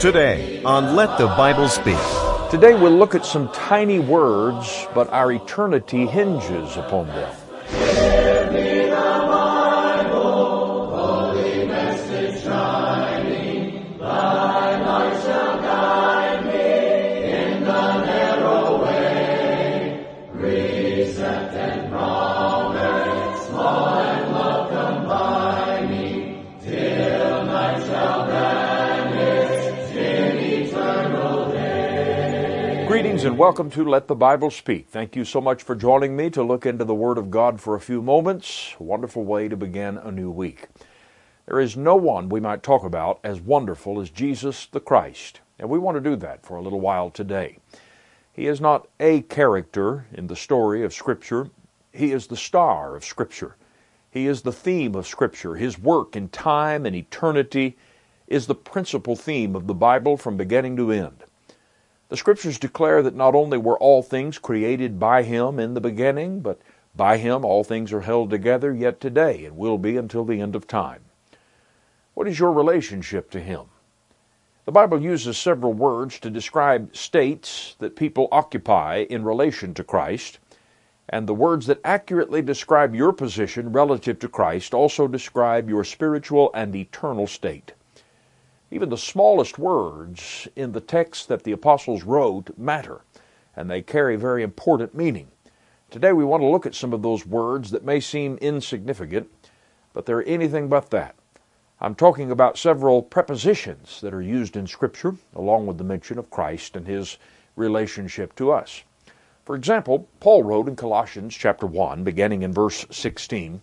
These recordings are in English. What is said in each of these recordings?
Today on Let the Bible Speak. Today we'll look at some tiny words, but our eternity hinges upon them. And welcome to Let the Bible Speak. Thank you so much for joining me to look into the Word of God for a few moments. A wonderful way to begin a new week. There is no one we might talk about as wonderful as Jesus the Christ, and we want to do that for a little while today. He is not a character in the story of Scripture, He is the star of Scripture. He is the theme of Scripture. His work in time and eternity is the principal theme of the Bible from beginning to end. The scriptures declare that not only were all things created by him in the beginning, but by him all things are held together yet today and will be until the end of time. What is your relationship to him? The Bible uses several words to describe states that people occupy in relation to Christ, and the words that accurately describe your position relative to Christ also describe your spiritual and eternal state. Even the smallest words in the text that the apostles wrote matter, and they carry very important meaning. Today we want to look at some of those words that may seem insignificant, but they're anything but that. I'm talking about several prepositions that are used in Scripture, along with the mention of Christ and his relationship to us. For example, Paul wrote in Colossians chapter 1, beginning in verse 16,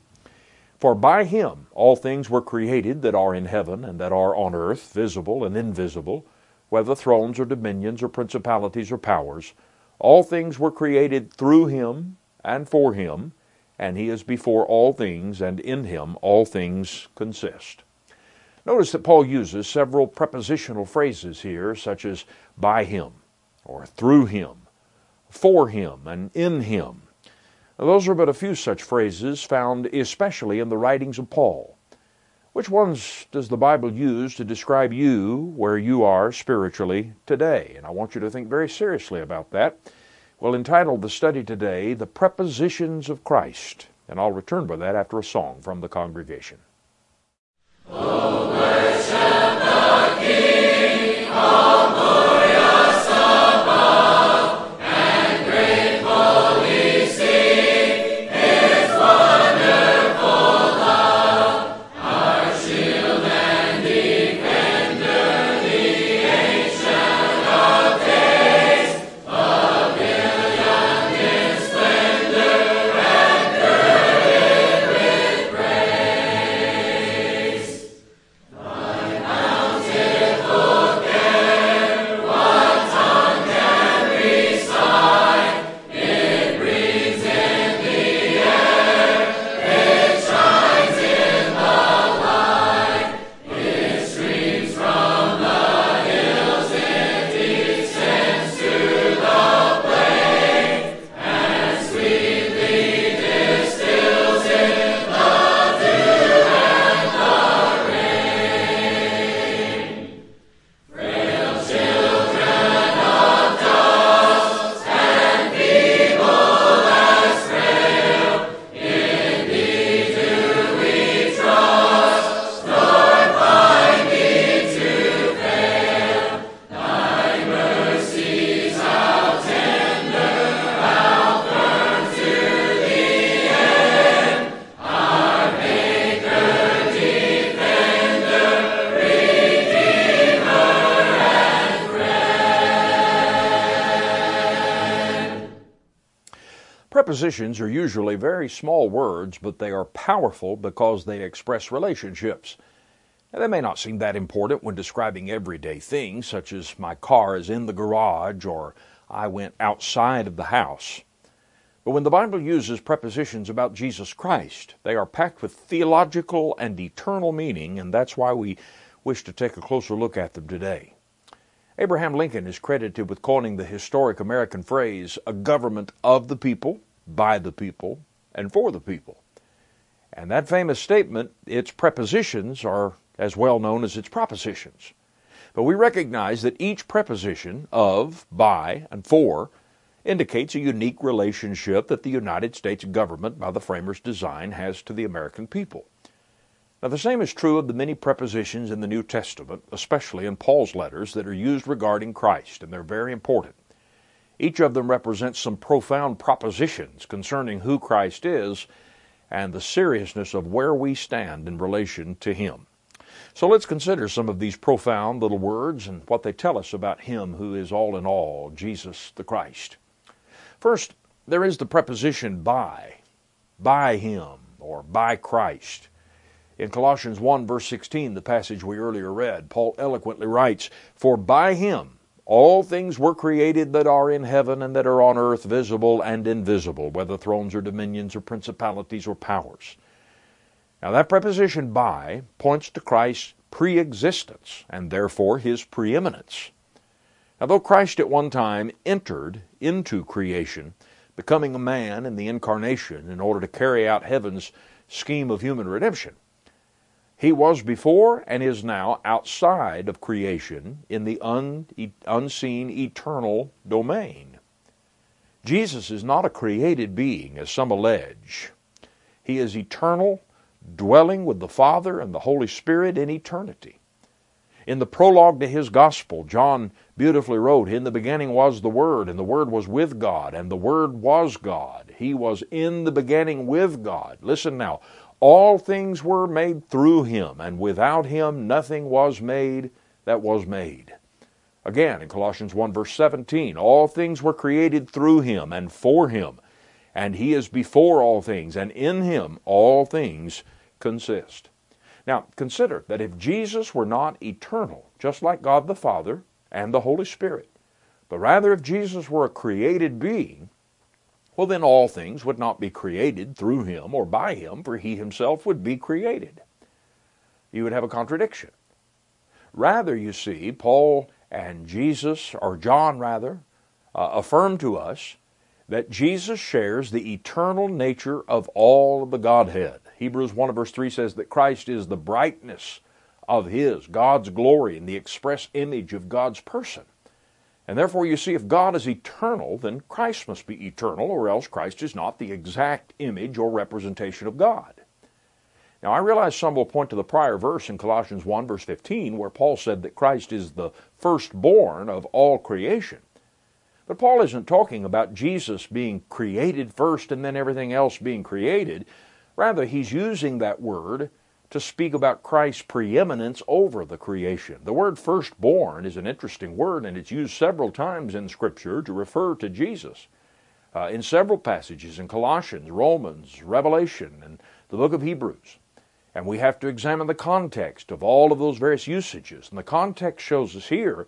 for by him all things were created that are in heaven and that are on earth, visible and invisible, whether thrones or dominions or principalities or powers. All things were created through him and for him, and he is before all things, and in him all things consist. Notice that Paul uses several prepositional phrases here, such as by him, or through him, for him, and in him. Those are but a few such phrases found especially in the writings of Paul. Which ones does the Bible use to describe you where you are spiritually today? And I want you to think very seriously about that. We'll entitle the study today, The Prepositions of Christ. And I'll return with that after a song from the congregation. Prepositions are usually very small words, but they are powerful because they express relationships. Now, they may not seem that important when describing everyday things, such as my car is in the garage or I went outside of the house. But when the Bible uses prepositions about Jesus Christ, they are packed with theological and eternal meaning, and that's why we wish to take a closer look at them today. Abraham Lincoln is credited with coining the historic American phrase, a government of the people, by the people, and for the people. And that famous statement, its prepositions are as well known as its propositions. But we recognize that each preposition of, by, and for indicates a unique relationship that the United States government, by the framers' design, has to the American people. Now, the same is true of the many prepositions in the New Testament, especially in Paul's letters, that are used regarding Christ, and they're very important. Each of them represents some profound propositions concerning who Christ is and the seriousness of where we stand in relation to Him. So let's consider some of these profound little words and what they tell us about Him who is all in all, Jesus the Christ. First, there is the preposition by, by Him, or by Christ. In Colossians 1, verse 16, the passage we earlier read, Paul eloquently writes, For by Him all things were created that are in heaven and that are on earth, visible and invisible, whether thrones or dominions or principalities or powers. Now, that preposition by points to Christ's pre-existence and therefore his preeminence. Now, though Christ at one time entered into creation, becoming a man in the incarnation in order to carry out heaven's scheme of human redemption, he was before and is now outside of creation in the un, unseen eternal domain. Jesus is not a created being, as some allege. He is eternal, dwelling with the Father and the Holy Spirit in eternity. In the prologue to his gospel, John beautifully wrote, In the beginning was the Word, and the Word was with God, and the Word was God. He was in the beginning with God. Listen now. All things were made through him, and without him nothing was made that was made. Again, in Colossians 1 verse 17, all things were created through him and for him, and he is before all things, and in him all things consist. Now, consider that if Jesus were not eternal, just like God the Father and the Holy Spirit, but rather if Jesus were a created being, well, then all things would not be created through him or by him, for he himself would be created. You would have a contradiction. Rather, you see, Paul and Jesus, or John rather, uh, affirm to us that Jesus shares the eternal nature of all of the Godhead. Hebrews 1 verse 3 says that Christ is the brightness of His, God's glory, and the express image of God's person. And therefore, you see, if God is eternal, then Christ must be eternal, or else Christ is not the exact image or representation of God. Now, I realize some will point to the prior verse in Colossians 1, verse 15, where Paul said that Christ is the firstborn of all creation. But Paul isn't talking about Jesus being created first and then everything else being created. Rather, he's using that word to speak about Christ's preeminence over the creation. The word firstborn is an interesting word, and it's used several times in Scripture to refer to Jesus. Uh, in several passages in Colossians, Romans, Revelation, and the book of Hebrews. And we have to examine the context of all of those various usages. And the context shows us here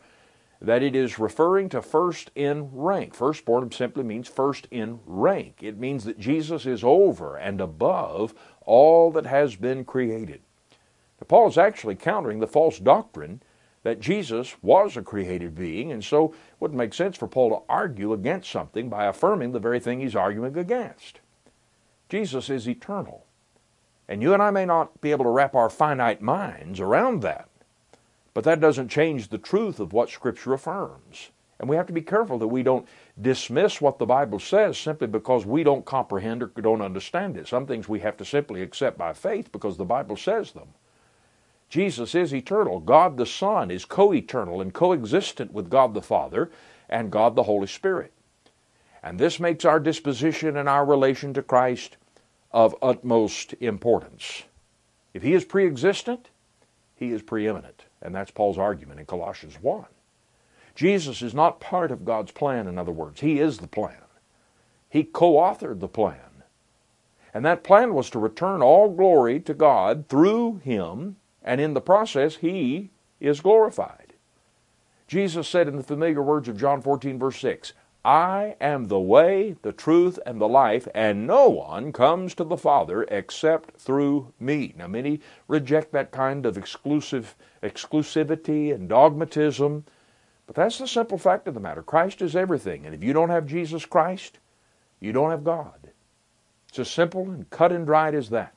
that it is referring to first in rank. Firstborn simply means first in rank. It means that Jesus is over and above all that has been created. Now, Paul is actually countering the false doctrine that Jesus was a created being, and so it wouldn't make sense for Paul to argue against something by affirming the very thing he's arguing against. Jesus is eternal. And you and I may not be able to wrap our finite minds around that, but that doesn't change the truth of what Scripture affirms. And we have to be careful that we don't dismiss what the Bible says simply because we don't comprehend or don't understand it. Some things we have to simply accept by faith because the Bible says them. Jesus is eternal. God the Son is co eternal and coexistent with God the Father and God the Holy Spirit. And this makes our disposition and our relation to Christ of utmost importance. If He is pre existent, He is preeminent. And that's Paul's argument in Colossians 1. Jesus is not part of God's plan, in other words. He is the plan. He co authored the plan. And that plan was to return all glory to God through Him, and in the process, He is glorified. Jesus said in the familiar words of John 14, verse 6, I am the way, the truth, and the life, and no one comes to the Father except through me. Now, many reject that kind of exclusive exclusivity and dogmatism. But that's the simple fact of the matter. Christ is everything. And if you don't have Jesus Christ, you don't have God. It's as simple and cut and dried as that.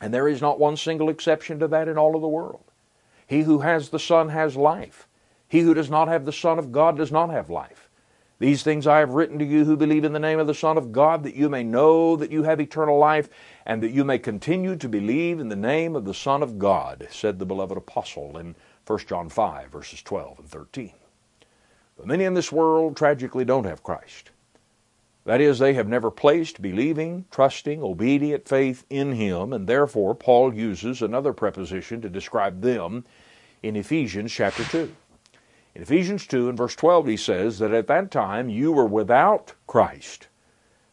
And there is not one single exception to that in all of the world. He who has the Son has life. He who does not have the Son of God does not have life. These things I have written to you who believe in the name of the Son of God, that you may know that you have eternal life, and that you may continue to believe in the name of the Son of God, said the beloved apostle in 1 John 5, verses 12 and 13. But many in this world tragically don't have Christ. That is, they have never placed believing, trusting, obedient faith in Him, and therefore Paul uses another preposition to describe them in Ephesians chapter 2. In Ephesians 2 and verse 12, he says that at that time you were without Christ,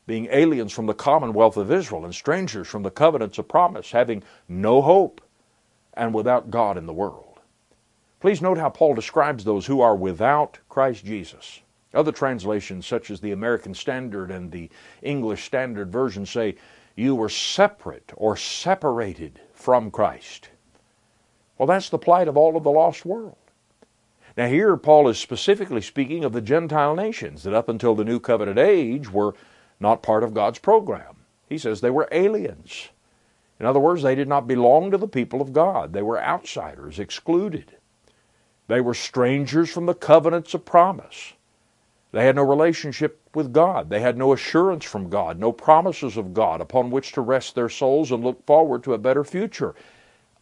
being aliens from the commonwealth of Israel and strangers from the covenants of promise, having no hope and without God in the world. Please note how Paul describes those who are without Christ Jesus. Other translations, such as the American Standard and the English Standard Version, say, You were separate or separated from Christ. Well, that's the plight of all of the lost world. Now, here Paul is specifically speaking of the Gentile nations that up until the New Covenant age were not part of God's program. He says they were aliens. In other words, they did not belong to the people of God. They were outsiders, excluded. They were strangers from the covenants of promise. They had no relationship with God. They had no assurance from God, no promises of God upon which to rest their souls and look forward to a better future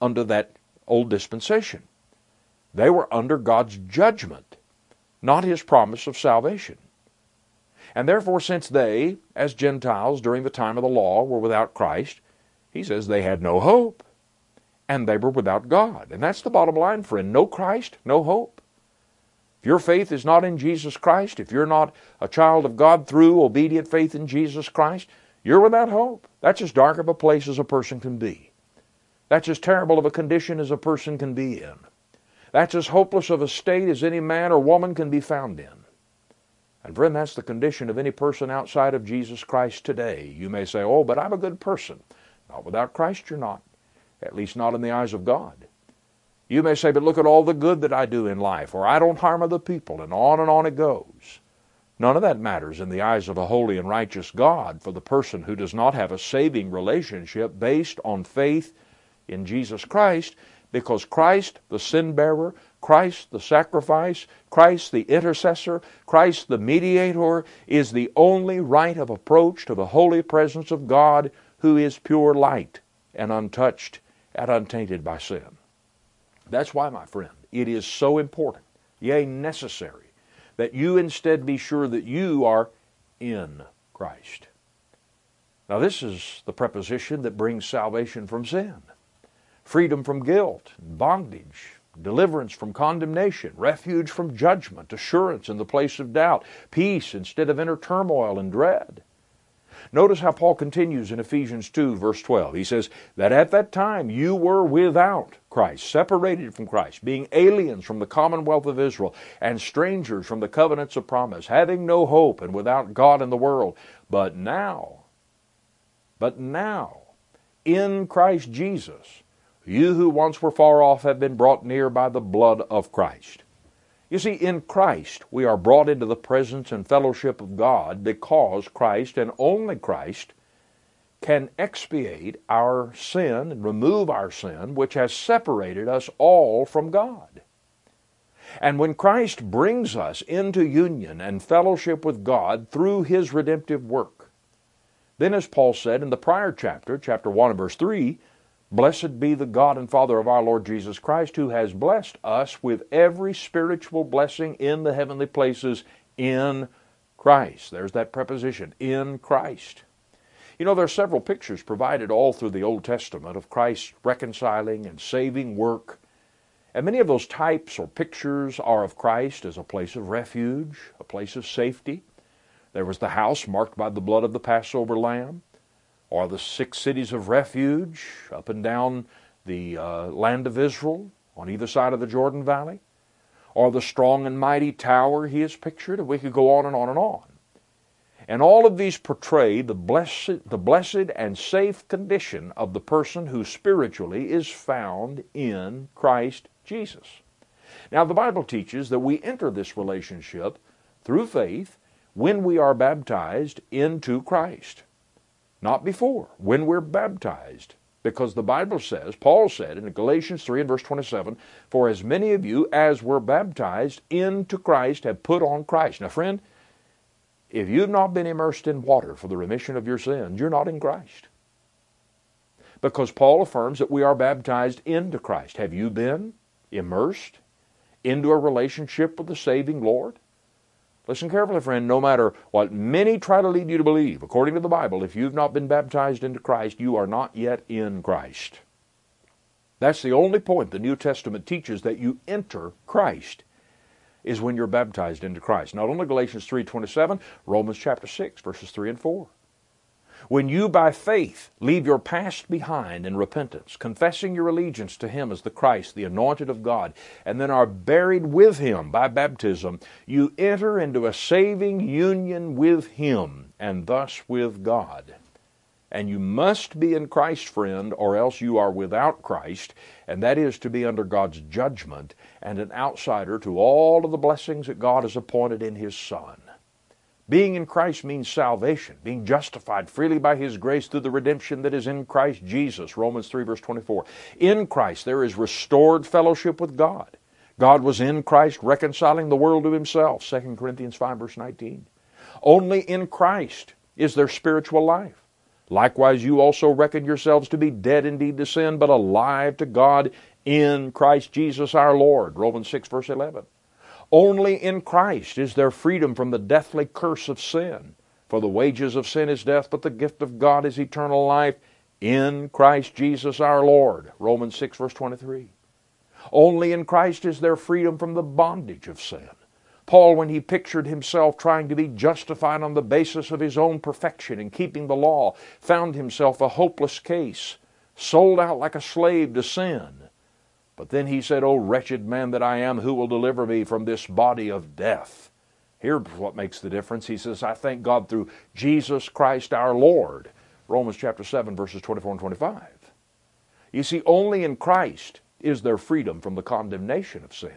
under that old dispensation. They were under God's judgment, not His promise of salvation. And therefore, since they, as Gentiles during the time of the law, were without Christ, he says they had no hope. And they were without God. And that's the bottom line, friend. No Christ, no hope. If your faith is not in Jesus Christ, if you're not a child of God through obedient faith in Jesus Christ, you're without hope. That's as dark of a place as a person can be. That's as terrible of a condition as a person can be in. That's as hopeless of a state as any man or woman can be found in. And friend, that's the condition of any person outside of Jesus Christ today. You may say, oh, but I'm a good person. Not without Christ, you're not. At least not in the eyes of God. You may say, but look at all the good that I do in life, or I don't harm other people, and on and on it goes. None of that matters in the eyes of a holy and righteous God for the person who does not have a saving relationship based on faith in Jesus Christ because Christ, the sin bearer, Christ, the sacrifice, Christ, the intercessor, Christ, the mediator, is the only right of approach to the holy presence of God who is pure light and untouched and untainted by sin. That's why, my friend, it is so important, yea, necessary, that you instead be sure that you are in Christ. Now, this is the preposition that brings salvation from sin freedom from guilt, bondage, deliverance from condemnation, refuge from judgment, assurance in the place of doubt, peace instead of inner turmoil and dread. Notice how Paul continues in Ephesians 2, verse 12. He says, That at that time you were without Christ, separated from Christ, being aliens from the commonwealth of Israel, and strangers from the covenants of promise, having no hope and without God in the world. But now, but now, in Christ Jesus, you who once were far off have been brought near by the blood of Christ. You see, in Christ we are brought into the presence and fellowship of God because Christ and only Christ can expiate our sin and remove our sin, which has separated us all from God. And when Christ brings us into union and fellowship with God through His redemptive work, then, as Paul said in the prior chapter, chapter 1 and verse 3, Blessed be the God and Father of our Lord Jesus Christ, who has blessed us with every spiritual blessing in the heavenly places in Christ. There's that preposition, in Christ. You know, there are several pictures provided all through the Old Testament of Christ's reconciling and saving work. And many of those types or pictures are of Christ as a place of refuge, a place of safety. There was the house marked by the blood of the Passover lamb or the six cities of refuge up and down the uh, land of Israel on either side of the Jordan Valley, or the strong and mighty tower he has pictured, and we could go on and on and on. And all of these portray the blessed, the blessed and safe condition of the person who spiritually is found in Christ Jesus. Now, the Bible teaches that we enter this relationship through faith when we are baptized into Christ. Not before, when we're baptized Because the Bible says, Paul said in Galatians 3 and verse 27, For as many of you as were baptized into Christ have put on Christ. Now, friend, if you've not been immersed in water for the remission of your sins, you're not in Christ. Because Paul affirms that we are baptized into Christ. Have you been immersed into a relationship with the saving Lord? Listen carefully, friend. No matter what many try to lead you to believe, according to the Bible, if you've not been baptized into Christ, you are not yet in Christ. That's the only point the New Testament teaches that you enter Christ is when you're baptized into Christ. Not only Galatians 3:27, Romans chapter 6 verses 3 and 4. When you by faith leave your past behind in repentance, confessing your allegiance to Him as the Christ, the anointed of God, and then are buried with Him by baptism, you enter into a saving union with Him and thus with God. And you must be in Christ, friend, or else you are without Christ, and that is to be under God's judgment and an outsider to all of the blessings that God has appointed in His Son. Being in Christ means salvation, being justified freely by His grace through the redemption that is in Christ Jesus. Romans 3, verse 24. In Christ there is restored fellowship with God. God was in Christ reconciling the world to Himself. 2 Corinthians 5, verse 19. Only in Christ is there spiritual life. Likewise, you also reckon yourselves to be dead indeed to sin, but alive to God in Christ Jesus our Lord. Romans 6, verse 11. Only in Christ is there freedom from the deathly curse of sin. For the wages of sin is death, but the gift of God is eternal life in Christ Jesus our Lord. Romans 6, verse 23. Only in Christ is there freedom from the bondage of sin. Paul, when he pictured himself trying to be justified on the basis of his own perfection in keeping the law, found himself a hopeless case, sold out like a slave to sin. But then he said, O wretched man that I am, who will deliver me from this body of death? Here's what makes the difference. He says, I thank God through Jesus Christ our Lord. Romans chapter 7, verses 24 and 25. You see, only in Christ is there freedom from the condemnation of sin.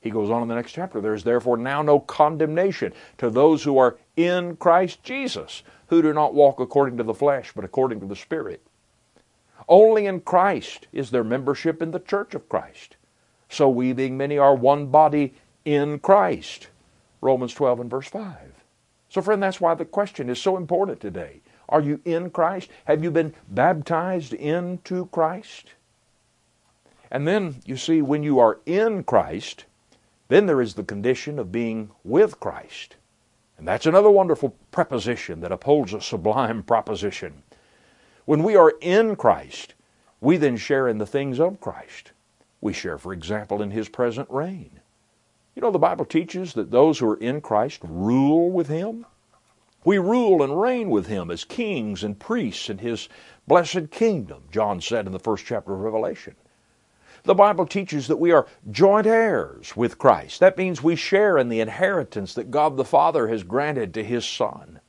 He goes on in the next chapter. There is therefore now no condemnation to those who are in Christ Jesus, who do not walk according to the flesh, but according to the Spirit. Only in Christ is there membership in the church of Christ. So we, being many, are one body in Christ. Romans 12 and verse 5. So, friend, that's why the question is so important today. Are you in Christ? Have you been baptized into Christ? And then, you see, when you are in Christ, then there is the condition of being with Christ. And that's another wonderful preposition that upholds a sublime proposition. When we are in Christ, we then share in the things of Christ. We share, for example, in His present reign. You know, the Bible teaches that those who are in Christ rule with Him. We rule and reign with Him as kings and priests in His blessed kingdom, John said in the first chapter of Revelation. The Bible teaches that we are joint heirs with Christ. That means we share in the inheritance that God the Father has granted to His Son.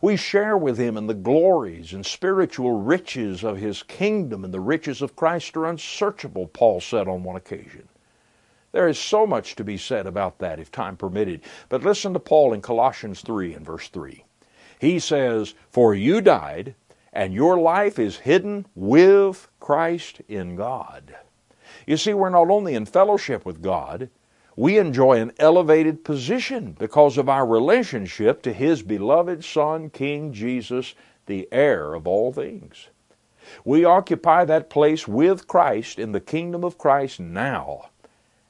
We share with Him in the glories and spiritual riches of His kingdom, and the riches of Christ are unsearchable, Paul said on one occasion. There is so much to be said about that if time permitted. But listen to Paul in Colossians 3 and verse 3. He says, For you died, and your life is hidden with Christ in God. You see, we're not only in fellowship with God, we enjoy an elevated position because of our relationship to His beloved Son, King Jesus, the heir of all things. We occupy that place with Christ in the kingdom of Christ now.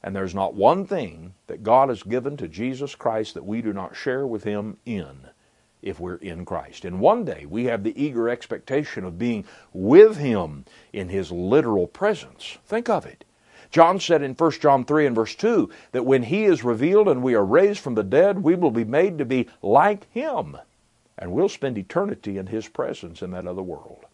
And there's not one thing that God has given to Jesus Christ that we do not share with Him in if we're in Christ. And one day we have the eager expectation of being with Him in His literal presence. Think of it. John said in 1 John 3 and verse 2 that when He is revealed and we are raised from the dead, we will be made to be like Him, and we'll spend eternity in His presence in that other world.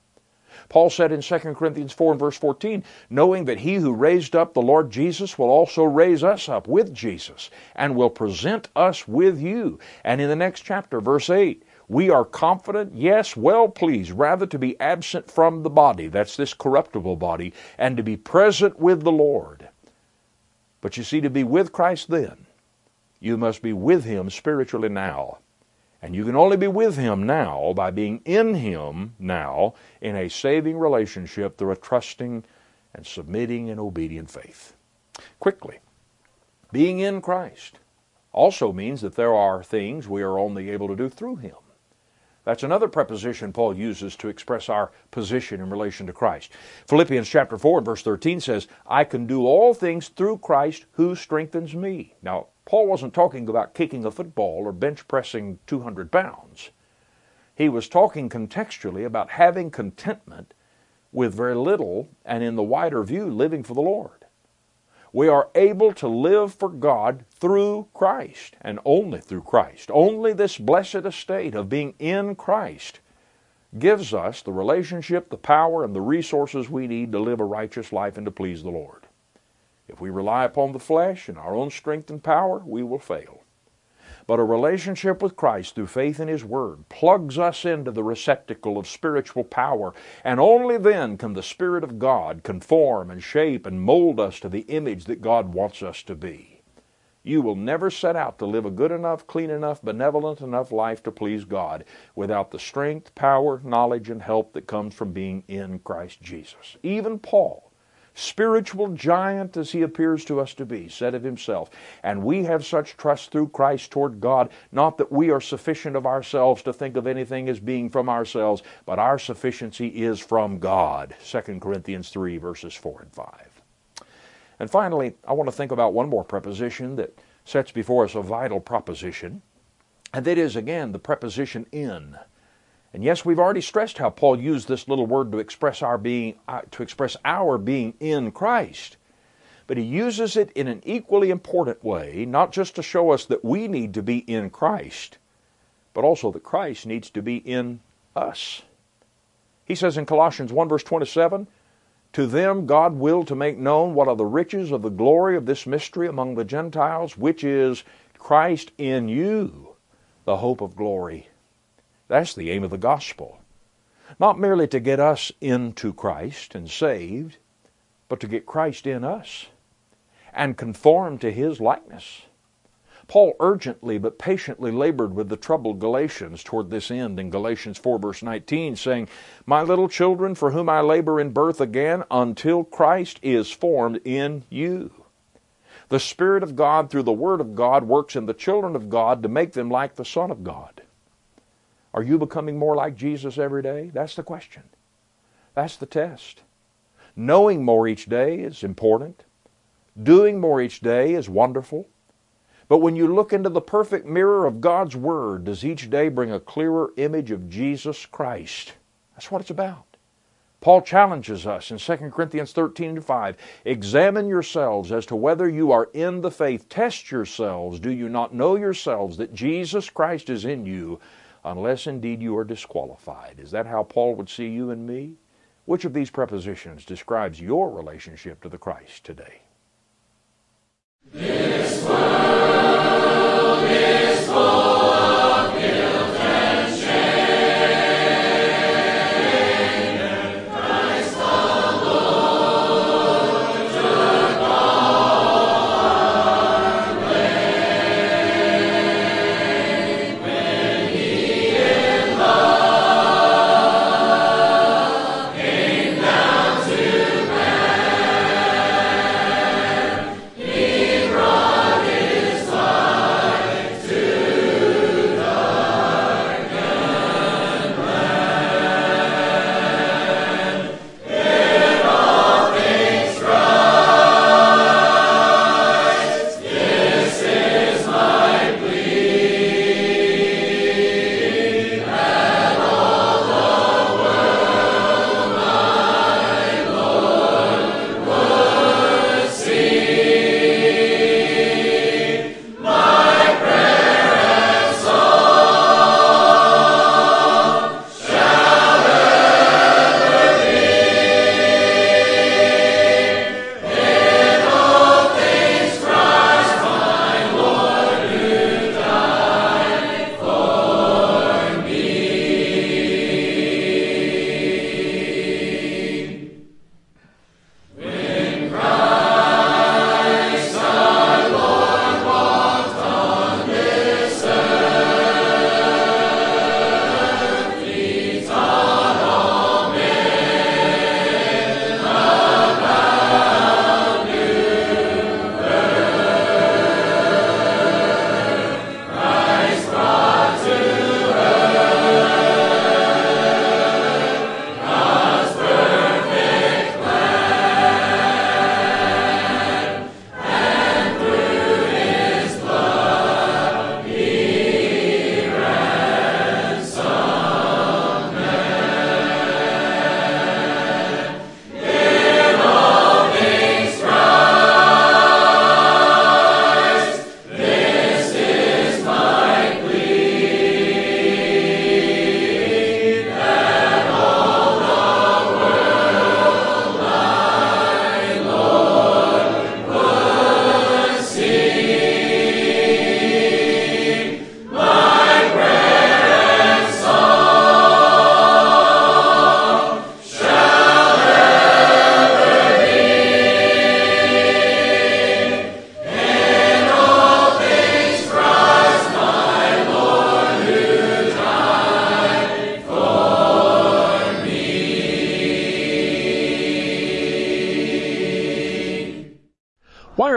Paul said in 2 Corinthians 4 and verse 14, knowing that he who raised up the Lord Jesus will also raise us up with Jesus and will present us with you. And in the next chapter, verse 8, we are confident, yes, well pleased, rather to be absent from the body, that's this corruptible body, and to be present with the Lord. But you see, to be with Christ then, you must be with Him spiritually now. And you can only be with Him now by being in Him now in a saving relationship through a trusting and submitting and obedient faith. Quickly, being in Christ also means that there are things we are only able to do through Him. That's another preposition Paul uses to express our position in relation to Christ. Philippians chapter 4 verse 13 says, I can do all things through Christ who strengthens me. Now, Paul wasn't talking about kicking a football or bench pressing 200 pounds. He was talking contextually about having contentment with very little and in the wider view, living for the Lord. We are able to live for God through Christ and only through Christ. Only this blessed estate of being in Christ gives us the relationship, the power, and the resources we need to live a righteous life and to please the Lord. If we rely upon the flesh and our own strength and power, we will fail. But a relationship with Christ through faith in His Word plugs us into the receptacle of spiritual power, and only then can the Spirit of God conform and shape and mold us to the image that God wants us to be. You will never set out to live a good enough, clean enough, benevolent enough life to please God without the strength, power, knowledge, and help that comes from being in Christ Jesus. Even Paul spiritual giant as he appears to us to be, said of himself. And we have such trust through Christ toward God, not that we are sufficient of ourselves to think of anything as being from ourselves, but our sufficiency is from God. 2 Corinthians 3, verses 4 and 5. And finally, I want to think about one more preposition that sets before us a vital proposition, and that is, again, the preposition in. And yes, we've already stressed how Paul used this little word to express our being uh, to express our being in Christ. But he uses it in an equally important way, not just to show us that we need to be in Christ, but also that Christ needs to be in us. He says in Colossians 1 verse 27, to them God willed to make known what are the riches of the glory of this mystery among the Gentiles, which is Christ in you, the hope of glory. That's the aim of the gospel. Not merely to get us into Christ and saved, but to get Christ in us and conform to His likeness. Paul urgently but patiently labored with the troubled Galatians toward this end in Galatians 4 verse 19, saying, My little children, for whom I labor in birth again, until Christ is formed in you. The Spirit of God through the Word of God works in the children of God to make them like the Son of God. Are you becoming more like Jesus every day? That's the question. That's the test. Knowing more each day is important. Doing more each day is wonderful. But when you look into the perfect mirror of God's Word, does each day bring a clearer image of Jesus Christ? That's what it's about. Paul challenges us in 2 Corinthians 13 to 5. Examine yourselves as to whether you are in the faith. Test yourselves. Do you not know yourselves that Jesus Christ is in you, unless indeed you are disqualified. Is that how Paul would see you and me? Which of these prepositions describes your relationship to the Christ today?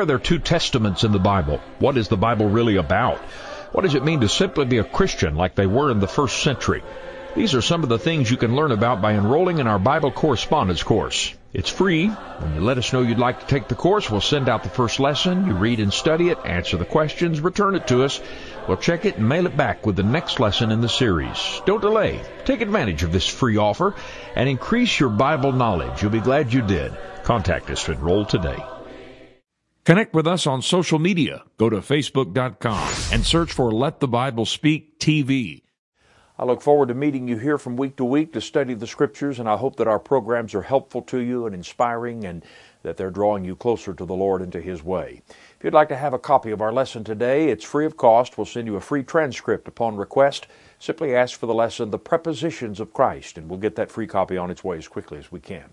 Are there two testaments in the Bible? What is the Bible really about? What does it mean to simply be a Christian like they were in the first century? These are some of the things you can learn about by enrolling in our Bible correspondence course. It's free. When you let us know you'd like to take the course, we'll send out the first lesson. You read and study it, answer the questions, return it to us. We'll check it and mail it back with the next lesson in the series. Don't delay. Take advantage of this free offer and increase your Bible knowledge. You'll be glad you did. Contact us to enroll today. Connect with us on social media. Go to facebook.com and search for Let the Bible Speak TV. I look forward to meeting you here from week to week to study the scriptures, and I hope that our programs are helpful to you and inspiring and that they're drawing you closer to the Lord and to His way. If you'd like to have a copy of our lesson today, it's free of cost. We'll send you a free transcript upon request. Simply ask for the lesson, The Prepositions of Christ, and we'll get that free copy on its way as quickly as we can.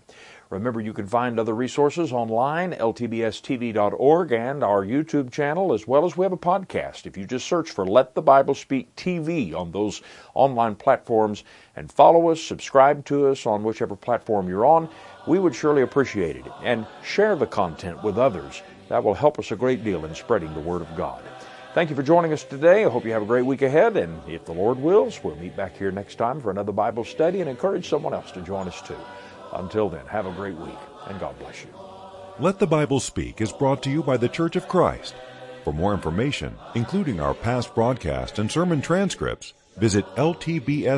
Remember, you can find other resources online, ltbstv.org, and our YouTube channel, as well as we have a podcast. If you just search for Let the Bible Speak TV on those online platforms and follow us, subscribe to us on whichever platform you're on, we would surely appreciate it. And share the content with others. That will help us a great deal in spreading the Word of God. Thank you for joining us today. I hope you have a great week ahead, and if the Lord wills, we'll meet back here next time for another Bible study and encourage someone else to join us too. Until then, have a great week, and God bless you. Let the Bible Speak is brought to you by the Church of Christ. For more information, including our past broadcast and sermon transcripts, visit ltbstv.org.